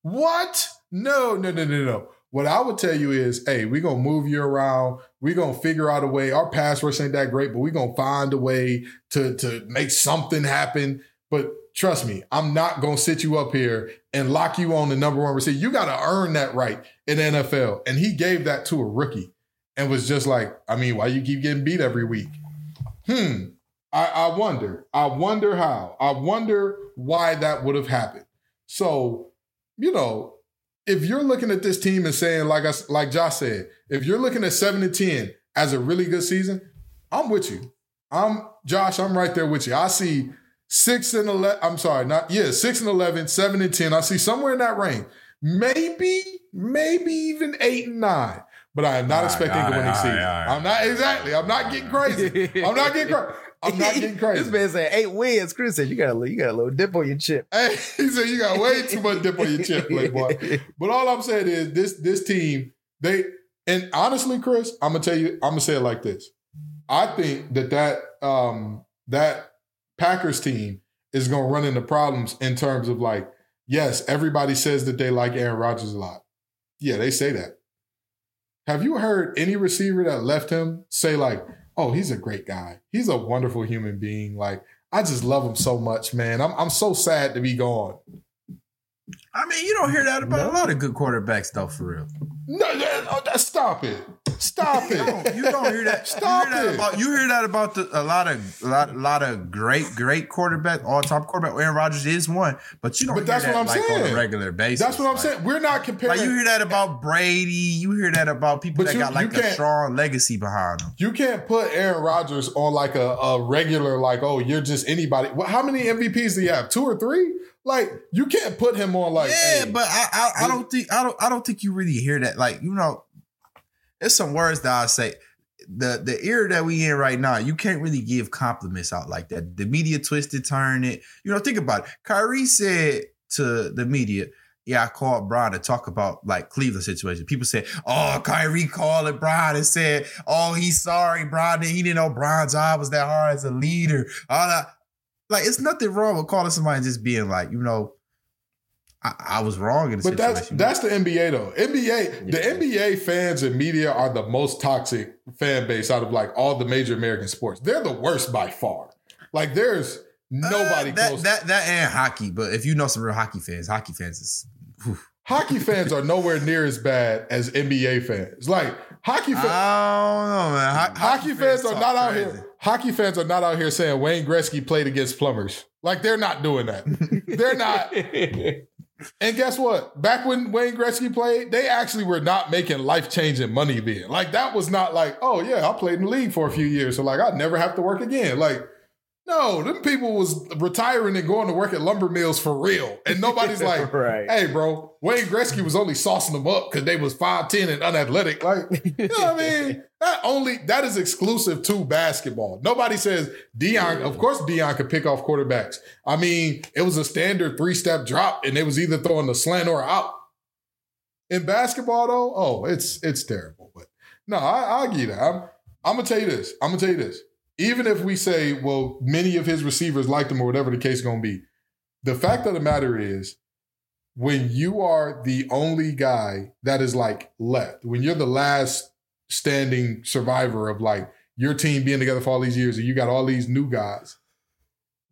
What? No, no, no, no, no. What I would tell you is, hey, we're gonna move you around. We're gonna figure out a way. Our pass rush ain't that great, but we're gonna find a way to to make something happen. But trust me, I'm not gonna sit you up here and lock you on the number one receiver. You gotta earn that right in the NFL. And he gave that to a rookie and was just like, I mean, why you keep getting beat every week? Hmm. I, I wonder. I wonder how. I wonder why that would have happened. So, you know, if you're looking at this team and saying, like I, like Josh said, if you're looking at seven to ten as a really good season, I'm with you. I'm Josh. I'm right there with you. I see six and eleven. I'm sorry, not yeah, six and 11, 7 and ten. I see somewhere in that range. Maybe, maybe even eight and nine. But I am not All right, expecting all a winning right, season. right, right. I'm not exactly. I'm not getting crazy. I'm not getting crazy. I'm not getting crazy. This man said eight wins. Chris said you got a little, you got a little dip on your chip. Hey, he said you got way too much dip on your chip, Playboy. But all I'm saying is this this team, they and honestly, Chris, I'm gonna tell you, I'm gonna say it like this. I think that that um that Packers team is gonna run into problems in terms of like, yes, everybody says that they like Aaron Rodgers a lot. Yeah, they say that. Have you heard any receiver that left him say like, "Oh, he's a great guy. He's a wonderful human being. Like, I just love him so much, man. I'm I'm so sad to be gone." I mean, you don't hear that about No. a lot of good quarterbacks, though, for real. No, no, oh, that- stop it. Stop You don't, it. you don't hear that. Stop you hear that it. About, you hear that about the, a lot of a lot, lot of great, great quarterback, all top quarterback. Aaron Rodgers is one, but you don't. But hear that's that, what I'm like, on saying. a regular basis. That's what I'm Like- saying. We're not comparing. Like you hear that about Brady, you hear that about people But that you- got like you a strong legacy behind them. You can't put Aaron Rodgers on like a, a regular, like, oh, you're just anybody. Well, how many MVPs do you have? Two or three? Like, you can't put him on like. yeah, hey, but I, I, I don't think I don't I don't think you really hear that. Like you know, it's some words that I say. The the era that we in right now, you can't really give compliments out like that. The media twisted, turn it. You know, think about it. Kyrie said to the media, "Yeah, I called Brian to talk about like Cleveland situation." People said, "Oh, Kyrie called it Brian and said, oh, he's sorry, Brian. He didn't know Brian's job was that hard as a leader." All that. Like, it's nothing wrong with calling somebody and just being like, you know, I, I was wrong in the But that's situation. that's the NBA though. NBA, the NBA fans and media are the most toxic fan base out of like all the major American sports. They're the worst by far. Like there's nobody Uh, that, close. That that and hockey, but if you know some real hockey fans, hockey fans is. whew. hockey fans are nowhere near as bad as NBA fans. Like hockey fans. I don't know, man. Ho- hockey fans are talk not out crazy. here. Hockey fans are not out here saying Wayne Gretzky played against plumbers. Like they're not doing that. they're not. And guess what? Back when Wayne Gretzky played, they actually were not making life changing money then. Like that was not like, oh yeah, I played in the league for a few years, so like I'd never have to work again. Like, no, them people was retiring and going to work at lumber mills for real, and nobody's like, right. hey, bro, Wayne Gretzky was only saucing them up because they was 5'10 and unathletic. Like, you know what I mean? That only that is exclusive to basketball. Nobody says Deion, of course Deion could pick off quarterbacks. I mean, it was a standard three-step drop, and it was either throwing the slant or out. In basketball, though, oh, it's it's terrible. But no, I, I'll give you that. I'm, I'm gonna tell you this. I'm gonna tell you this. Even if we say, well, many of his receivers liked him or whatever the case is gonna be, the fact of the matter is, when you are the only guy that is like left, when you're the last standing survivor of like your team being together for all these years and you got all these new guys,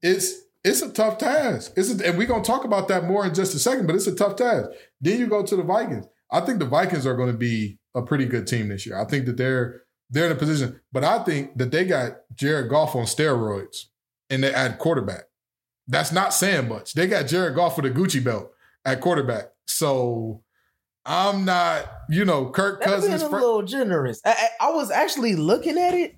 it's it's a tough task. It's a, and we're gonna talk about that more in just a second, but it's a tough task. Then you go to the Vikings. I think the Vikings are going to be a pretty good team this year. I think that they're they're in a position, but I think that they got Jared Goff on steroids and they add quarterback. That's not saying much. They got Jared Goff with a Gucci belt at quarterback. So I'm not, you know, Kirk That's being Cousins. a little generous. I, I, I was actually looking at it.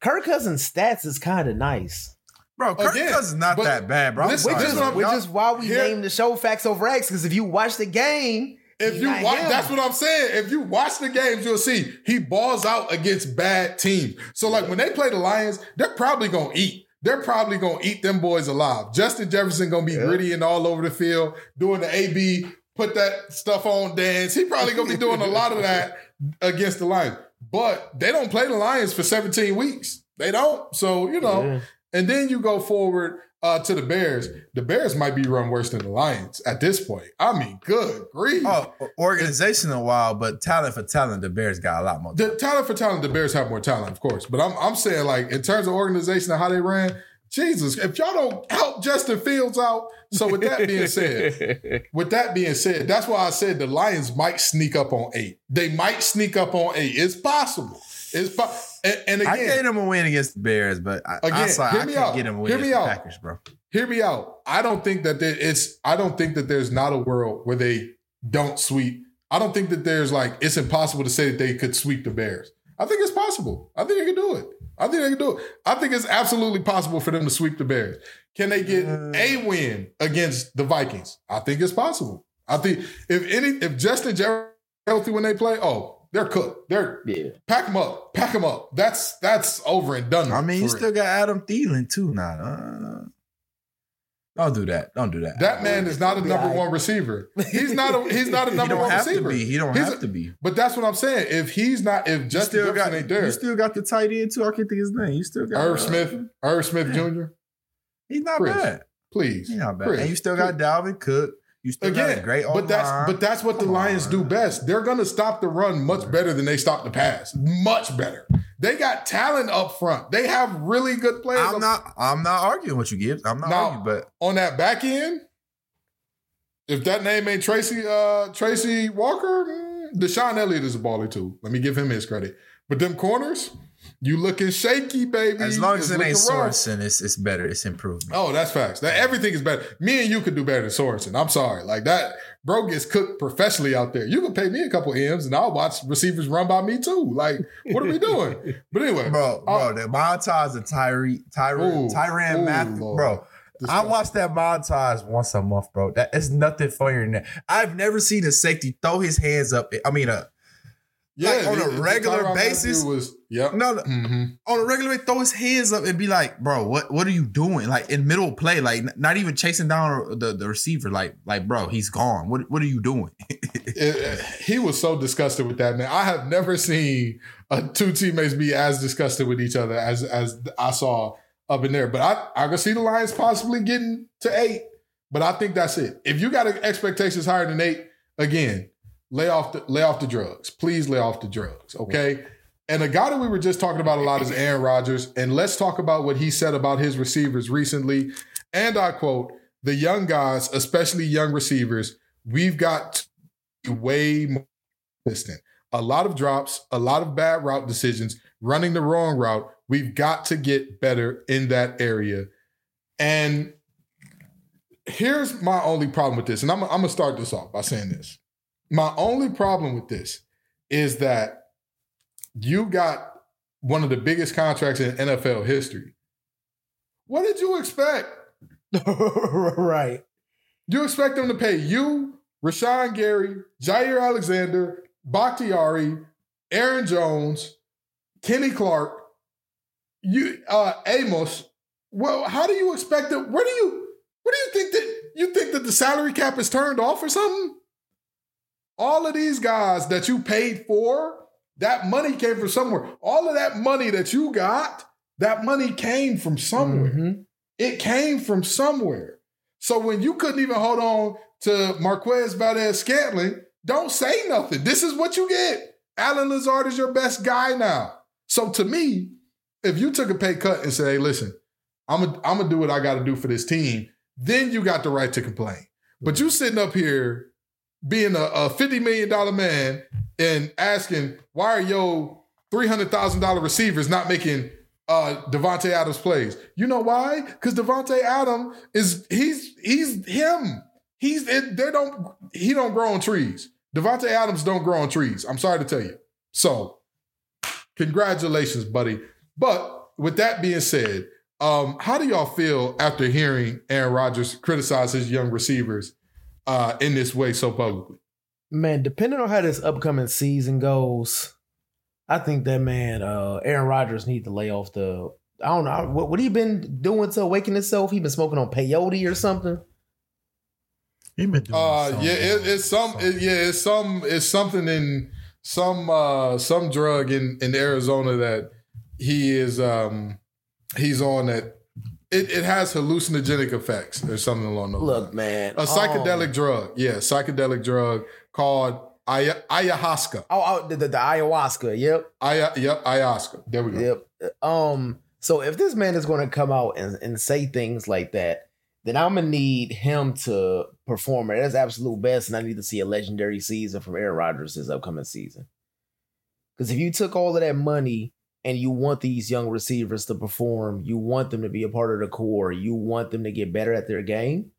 Kirk Cousins' stats is kind of nice, Bro, Kirk Again, Cousins not that bad, bro. I'm listen- which is this is what bro. I'm- which is why we Here- named the show Facts Over Acts. Because if you watch the game, if He's you watch, him. that's what I'm saying. If you watch the games, you'll see he balls out against bad teams. So like when they play the Lions, they're probably gonna eat. They're probably gonna eat them boys alive. Justin Jefferson gonna be Yeah. gritty and all over the field, doing the AB, put that stuff on dance. He probably gonna be doing a lot of that against the Lions. But they don't play the Lions for 17 weeks. They don't. So, you know, Yeah. and then you go forward uh, to the Bears. The Bears might be run worse than the Lions at this point. I mean, good grief. Oh, organizational while, but talent for talent, the Bears got a lot more. The talent for talent, the Bears have more talent, of course. But I'm I'm saying like in terms of organization and how they ran, Jesus, if y'all don't help Justin Fields out. So with that being said, with that being said, that's why I said the Lions might sneak up on eight. They might sneak up on eight. It's possible. It's po- and, and I gave again, them a win against the Bears, but I, Again, I saw hear I me can't out. get them a win Hear me the out. Packers, bro. hear me out. I don't think that there, it's. I don't think that there's not a world where they don't sweep. I don't think that there's like it's impossible to say that they could sweep the Bears. I think it's possible. I think they can do it. I think they can do it. I think it's absolutely possible for them to sweep the Bears. Can they get Uh. a win against the Vikings? I think it's possible. I think if any, if Justin Jefferson healthy when they play, oh, they're cooked. They're Yeah. pack them up, pack them up. That's that's over and done. I mean, you still real. got Adam Thielen too Nah, Uh, don't do that. Don't do that. That man is not a number one receiver. He's not a he's not a he number don't one have receiver. to be. He don't He's have a- to be. But that's what I'm saying. If he's not, if You Justin still Jefferson got. ain't there, You still got the tight end too. I can't think his name. You still got Irv uh, Smith, Irv Smith Jr. He's not Chris. bad. Please, He's not bad. Chris, and you still got Dalvin Cook. You still again. great. but that's but that's what the Lions on. do best. They're gonna stop the run much better than they stop the pass. Much better. They got talent up front. They have really good players. I'm not. I'm not arguing what you give. I'm not Now- arguing, but on that back end. If that name ain't Tracy uh Tracy Walker, mm, DeShon Elliott is a baller too. Let me give him his credit. But them corners, you looking shaky, baby. as long as It's it ain't rough. Sorensen, it's it's better. It's improvement. Oh, that's facts. That everything is better. Me and you could do better than Sorensen. I'm sorry. Like that, bro gets cooked professionally out there. You can pay me a couple M's and I'll watch receivers run by me too. Like, what are we doing? But anyway, Bro, uh, bro, the montage of Tyree, Ooh, Tyrann Mathieu, Lord. bro. I watch that montage once a month, bro. That is nothing funnier than that. I've never seen a safety throw his hands up. I mean, uh, like, on a the- the regular basis- Mathieu was yep. no, no, hmm on a regular way, throw his hands up and be like, bro, what what are you doing? Like in middle of play, like n- not even chasing down the, the receiver. Like, like, bro, he's gone. What what are you doing? It- he was so disgusted with that man. I have never seen uh, two teammates be as disgusted with each other as as I saw up in there. But I I can see the Lions possibly getting to eight. But I think that's it. If you got expectations higher than eight, again, lay off the lay off the drugs. Please lay off the drugs. Okay. And a guy that we were just talking about a lot is Aaron Rodgers. And let's talk about what he said about his receivers recently. And I quote, the young guys, especially young receivers, we've got way more consistent. A lot of drops, a lot of bad route decisions, running the wrong route. We've got to get better in that area. And here's my only problem with this. And I'm, I'm going to start this off by saying this. My only problem with this is that you got one of the biggest contracts in NFL history. What did you expect? right. You expect them to pay you, Rashan Gary, Jaire Alexander, Bakhtiari, Aaron Jones, Kenny Clark, you uh Amos. Well, how do you expect that? Where do you what do you think that you think that the salary cap is turned off or something? All of these guys that you paid for, that money came from somewhere. All of that money that you got, that money came from somewhere. Mhm. It came from somewhere. So when you couldn't even hold on to Marquez Valdes-Scantling, don't say nothing. This is what you get. Allen Lazard is your best guy now. So to me, if you took a pay cut and said, hey, listen, I'm gonna I'm gonna do what I gotta do for this team, then you got the right to complain. But you sitting up here being a, a $50 million man and asking, why are your $300,000 receivers not making uh Davante Adams plays. You know why? Because Davante Adams is he's he's him. He's they don't he don't grow on trees. Davante Adams don't grow on trees. I'm sorry to tell you. So congratulations, buddy. But with that being said, um, how do y'all feel after hearing Aaron Rodgers criticize his young receivers uh in this way so publicly? Man, depending on how this upcoming season goes, I think that man, uh, Aaron Rodgers, need to lay off the. I don't know what what he been doing to awaken himself. He been smoking on peyote or something. He been doing Uh, something. yeah, it, it's some. It, yeah, it's some. It's something in some uh some drug in in Arizona that he is um he's on that. It, it has hallucinogenic effects or something along those Look, lines. man, A psychedelic um, drug, yeah, psychedelic drug called Aya- ayahuasca. oh, oh the, the, the ayahuasca. Yep, Aya, yep, ayahuasca. There we go. yep. Um, so if this man is going to come out and, and say things like that, then I'm gonna need him to perform at his absolute best, and I need to see a legendary season from Aaron Rodgers this upcoming season. Because if you took all of that money and you want these young receivers to perform, you want them to be a part of the core, you want them to get better at their game,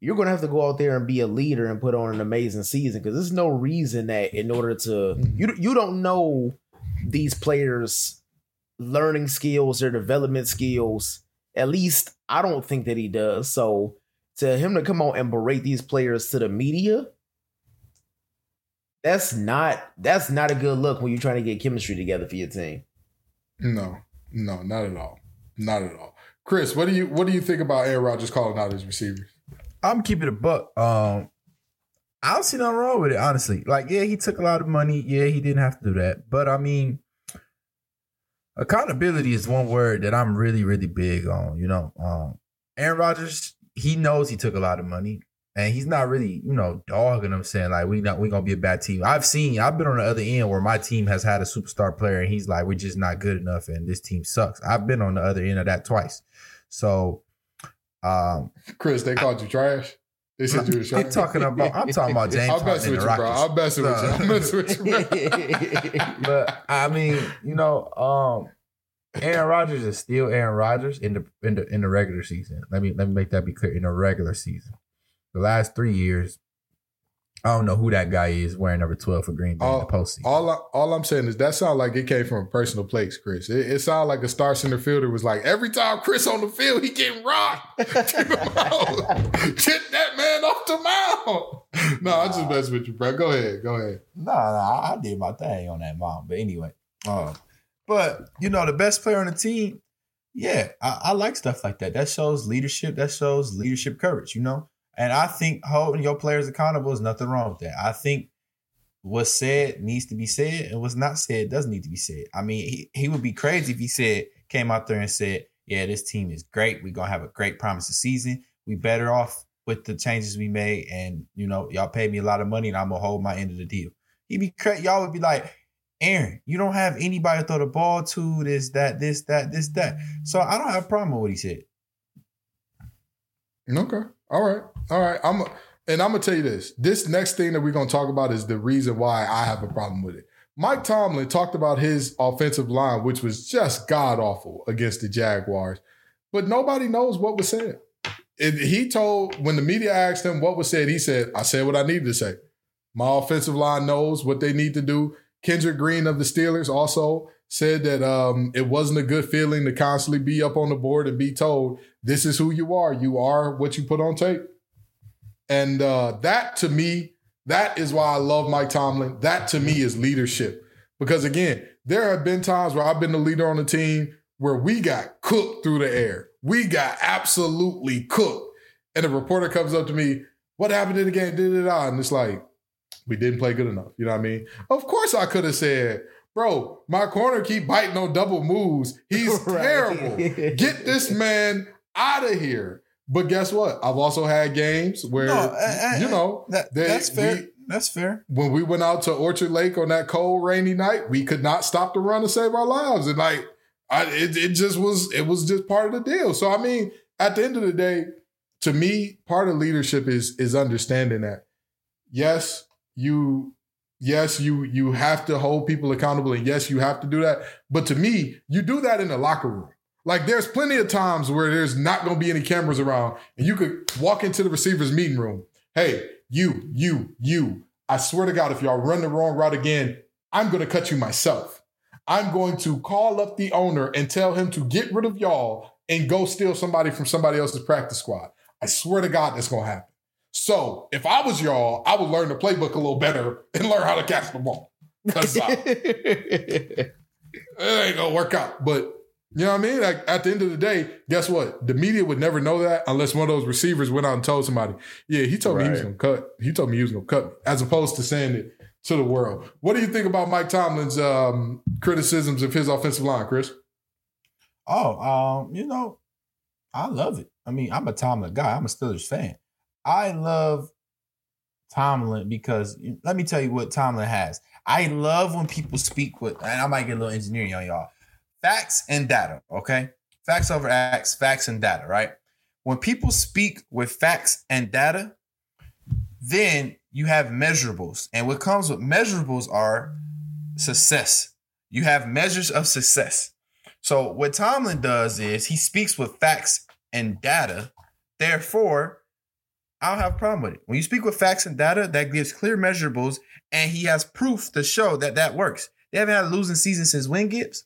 you're going to have to go out there and be a leader and put on an amazing season. Because there's no reason that in order to Mhm. you you don't know these players' learning skills, their development skills. At least I don't think that he does. So to him to come out and berate these players to the media, that's not that's not a good look when you're trying to get chemistry together for your team. No, no, not at all. Not at all. Chris, what do you what do you think about Aaron Rodgers calling out his receivers? I'm keeping a buck. Um, I don't see nothing wrong with it, honestly. Like, yeah, he took a lot of money. Yeah, he didn't have to do that. But I mean, accountability is one word that I'm really, really big on. You know, um, Aaron Rodgers, he knows he took a lot of money, and he's not really, you know, dogging them, saying like we not we gonna be a bad team. I've seen, I've been on the other end where my team has had a superstar player, and he's like, we're just not good enough, and this team sucks. I've been on the other end of that twice. So, um, Chris, they called you trash. They said you were trash. talking about. I'm talking about James messing and with you, bro. Rockets. I'm messing with you. I'm messing with you, but I mean, you know, um, Aaron Rodgers is still Aaron Rodgers in the in the in the regular season. Let me let me make that be clear. In the regular season, the last three years, I don't know who that guy is wearing number twelve for Green Bay in the postseason. All I, all I'm saying is that sounds like it came from a personal place, Chris. It, it sounded like a star center fielder was like, every time Chris on the field, he getting rocked. Get. Get that man off the mound. No, I just mess with you, bro. Go ahead. Go ahead. No, no, I, I did my thing on that mound. But anyway, um, but you know, the best player on the team, yeah, I, I like stuff like that. That shows leadership. That shows leadership courage. You know, and I think holding your players accountable is nothing wrong with that. I think what's said needs to be said, and what's not said doesn't need to be said. I mean, he, he would be crazy if he said came out there and said, "Yeah, this team is great. We're gonna have a great promising season. We better off with the changes we made, and you know, y'all paid me a lot of money, and I'm gonna hold my end of the deal." He'd be crazy. Y'all would be like, Aaron, you don't have anybody to throw the ball to. This, that, this, that, this, that. So I don't have a problem with what he said. Okay. All right. All right. I'm and I'm gonna tell you this. This next thing that we're gonna talk about is the reason why I have a problem with it. Mike Tomlin talked about his offensive line, which was just god awful against the Jaguars, but nobody knows what was said. And he told when the media asked him what was said, he said, "I said what I needed to say." My offensive line knows what they need to do. Kendrick Green of the Steelers also said that um, it wasn't a good feeling to constantly be up on the board and be told, this is who you are. You are what you put on tape. And uh, that to me, that is why I love Mike Tomlin. That to me is leadership. Because again, there have been times where I've been the leader on the team where we got cooked through the air. We got absolutely cooked. And a reporter comes up to me, what happened in the game? And it's like, we didn't play good enough. You know what I mean? Of course I could have said, bro, my corner keep biting on double moves. He's Right. terrible. Get this man out of here. But guess what? I've also had games where, No, uh, uh, you know, That, they- that's fair. we- that's fair. when we went out to Orchard Lake on that cold, rainy night, we could not stop the run to save our lives. And like, I, it, it just was, it was just part of the deal. So, I mean, at the end of the day, to me, part of leadership is is understanding that, yes, you, yes, you you have to hold people accountable, and yes, you have to do that. But to me, you do that in the locker room. Like, there's plenty of times where there's not going to be any cameras around, and you could walk into the receiver's meeting room. Hey, you, you, you. I swear to God, if y'all run the wrong route again, I'm going to cut you myself. I'm going to call up the owner and tell him to get rid of y'all and go steal somebody from somebody else's practice squad. I swear to God, that's going to happen. So if I was y'all, I would learn the playbook a little better and learn how to catch the ball. Because uh, it ain't gonna work out. But you know what I mean? Like at the end of the day, guess what? The media would never know that unless one of those receivers went out and told somebody, yeah, he told me he was gonna cut. He told me he was gonna cut me, as opposed to saying it to the world. What do you think about Mike Tomlin's um, criticisms of his offensive line, Chris? Oh, um, you know, I love it. I mean, I'm a Tomlin guy. I'm a Steelers fan. I love Tomlin because let me tell you what Tomlin has. I love when people speak with, and I might get a little engineering on y'all. Facts and data, okay? Facts over acts, facts and data, right? When people speak with facts and data, then you have measurables. And what comes with measurables are success. You have measures of success. So what Tomlin does is he speaks with facts and data. Therefore, I don't have a problem with it. When you speak with facts and data, that gives clear measurables, and he has proof to show that that works. They haven't had a losing season since when, Gibbs?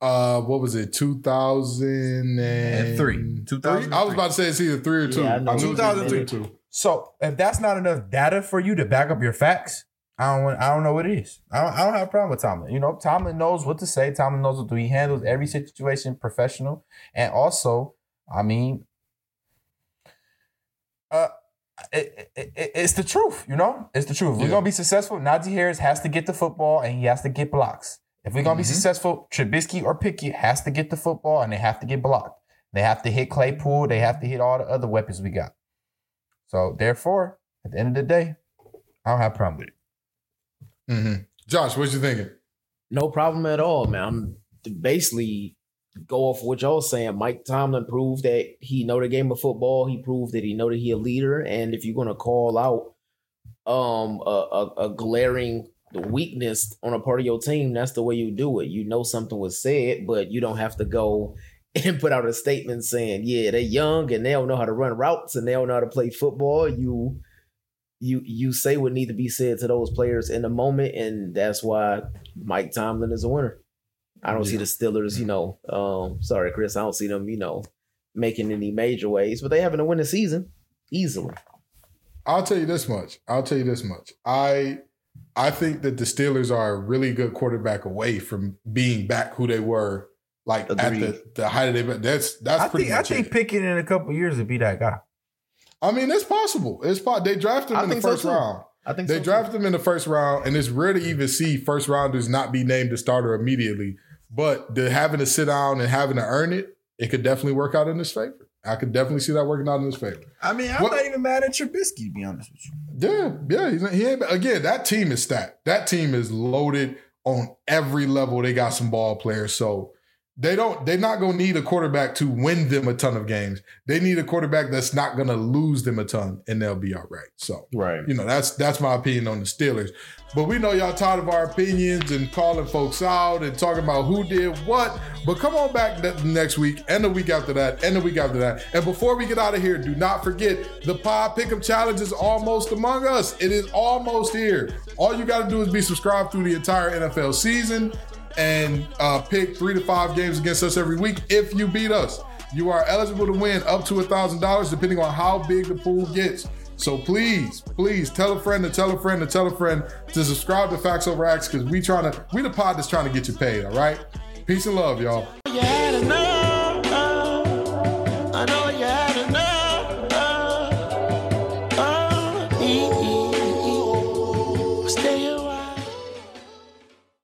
Uh, what was it? Two thousand and three. 2003. I was about to say it's either three or two. Yeah, I know. knew it was 2003. either two. So if that's not enough data for you to back up your facts, I don't want, I don't know what it is. I don't, I don't have a problem with Tomlin. You know, Tomlin knows what to say. Tomlin knows what to do. He handles every situation professional. And also, I mean, uh, it, it, it- it's the truth, you know? It's the truth. If we're going to be successful, Najee Harris has to get the football and he has to get blocks. If we're going to Mhm. be successful, Trubisky or Pickett has to get the football and they have to get blocked. They have to hit Claypool. They have to hit all the other weapons we got. So therefore, at the end of the day, I don't have a problem with it. Mhm. Josh, what you thinking? No problem at all, man. I'm basically go off what y'all saying. Mike Tomlin proved that he know the game of football. He proved that he know that he a leader. And if you're gonna call out um a, a, a glaring weakness on a part of your team, that's the way you do it. You know something was said, but you don't have to go and put out a statement saying, "Yeah, they're young and they don't know how to run routes and they don't know how to play football." You you you say what need to be said to those players in the moment, and that's why Mike Tomlin is a winner. I don't see the Steelers, you know. Um, sorry, Chris, I don't see them, you know, making any major waves, but they having to win the season easily. I'll tell you this much. I'll tell you this much. I I think that the Steelers are a really good quarterback away from being back who they were like at the, the height of their that's that's I pretty think I much think it. Pickett in a couple years would be that guy. I mean, it's possible. It's po- they drafted him I in the think so, first round. I think They so, drafted him in the first round, and it's rare to even see first rounders not be named the starter immediately. But the having to sit down and having to earn it, it could definitely work out in his favor. I could definitely see that working out in his favor. I mean, I'm What- not even mad at Trubisky to be honest with you. Yeah, yeah. He's, he ain't again. That team is stacked. That team is loaded on every level. They got some ball players, so they don't. They're not gonna need a quarterback to win them a ton of games. They need a quarterback that's not gonna lose them a ton, and they'll be all right. So Right. you know that's that's my opinion on the Steelers. But we know y'all tired of our opinions and calling folks out and talking about who did what. But come on back ne- next week and the week after that and the week after that. And before we get out of here, do not forget the Pod Pickup Challenge is almost among us. It is almost here. All you got to do is be subscribed through the entire NFL season and uh, pick three to five games against us every week if you beat us. You are eligible to win up to $1,000 depending on how big the pool gets. So please, please tell a friend to tell a friend to tell a friend to subscribe to Facts Over Acts because we trying to we the pod that's trying to get you paid. All right, peace and love, y'all.